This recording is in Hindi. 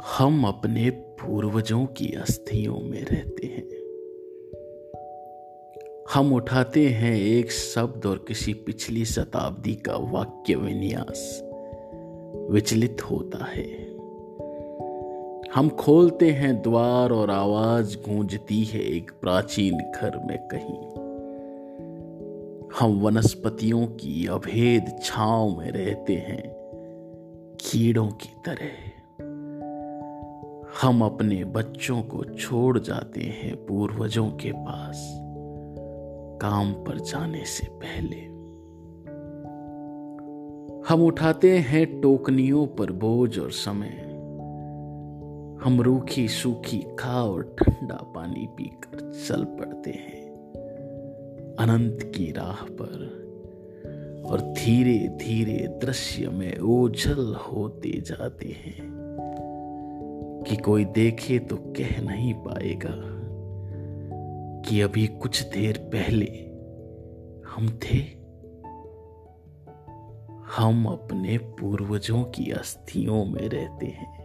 हम अपने पूर्वजों की अस्थियों में रहते हैं। हम उठाते हैं एक शब्द और किसी पिछली शताब्दी का वाक्य विन्यास। विचलित होता है। हम खोलते हैं द्वार और आवाज़ गूंजती है एक प्राचीन घर में कहीं। हम वनस्पतियों की अभेद छाव में रहते हैं। कीड़ों की तरह। हम अपने बच्चों को छोड़ जाते हैं पूर्वजों के पास, काम पर जाने से पहले। हम उठाते हैं टोकनियों पर बोझ और समय। हम रूखी सूखी खा और ठंडा पानी पीकर चल पड़ते हैं, अनंत की राह पर। और धीरे धीरे दृश्य में ओझल होते जाते हैं। कि कोई देखे तो कह नहीं पाएगा कि अभी कुछ देर पहले हम थे। हम अपने पूर्वजों की अस्थियों में रहते हैं।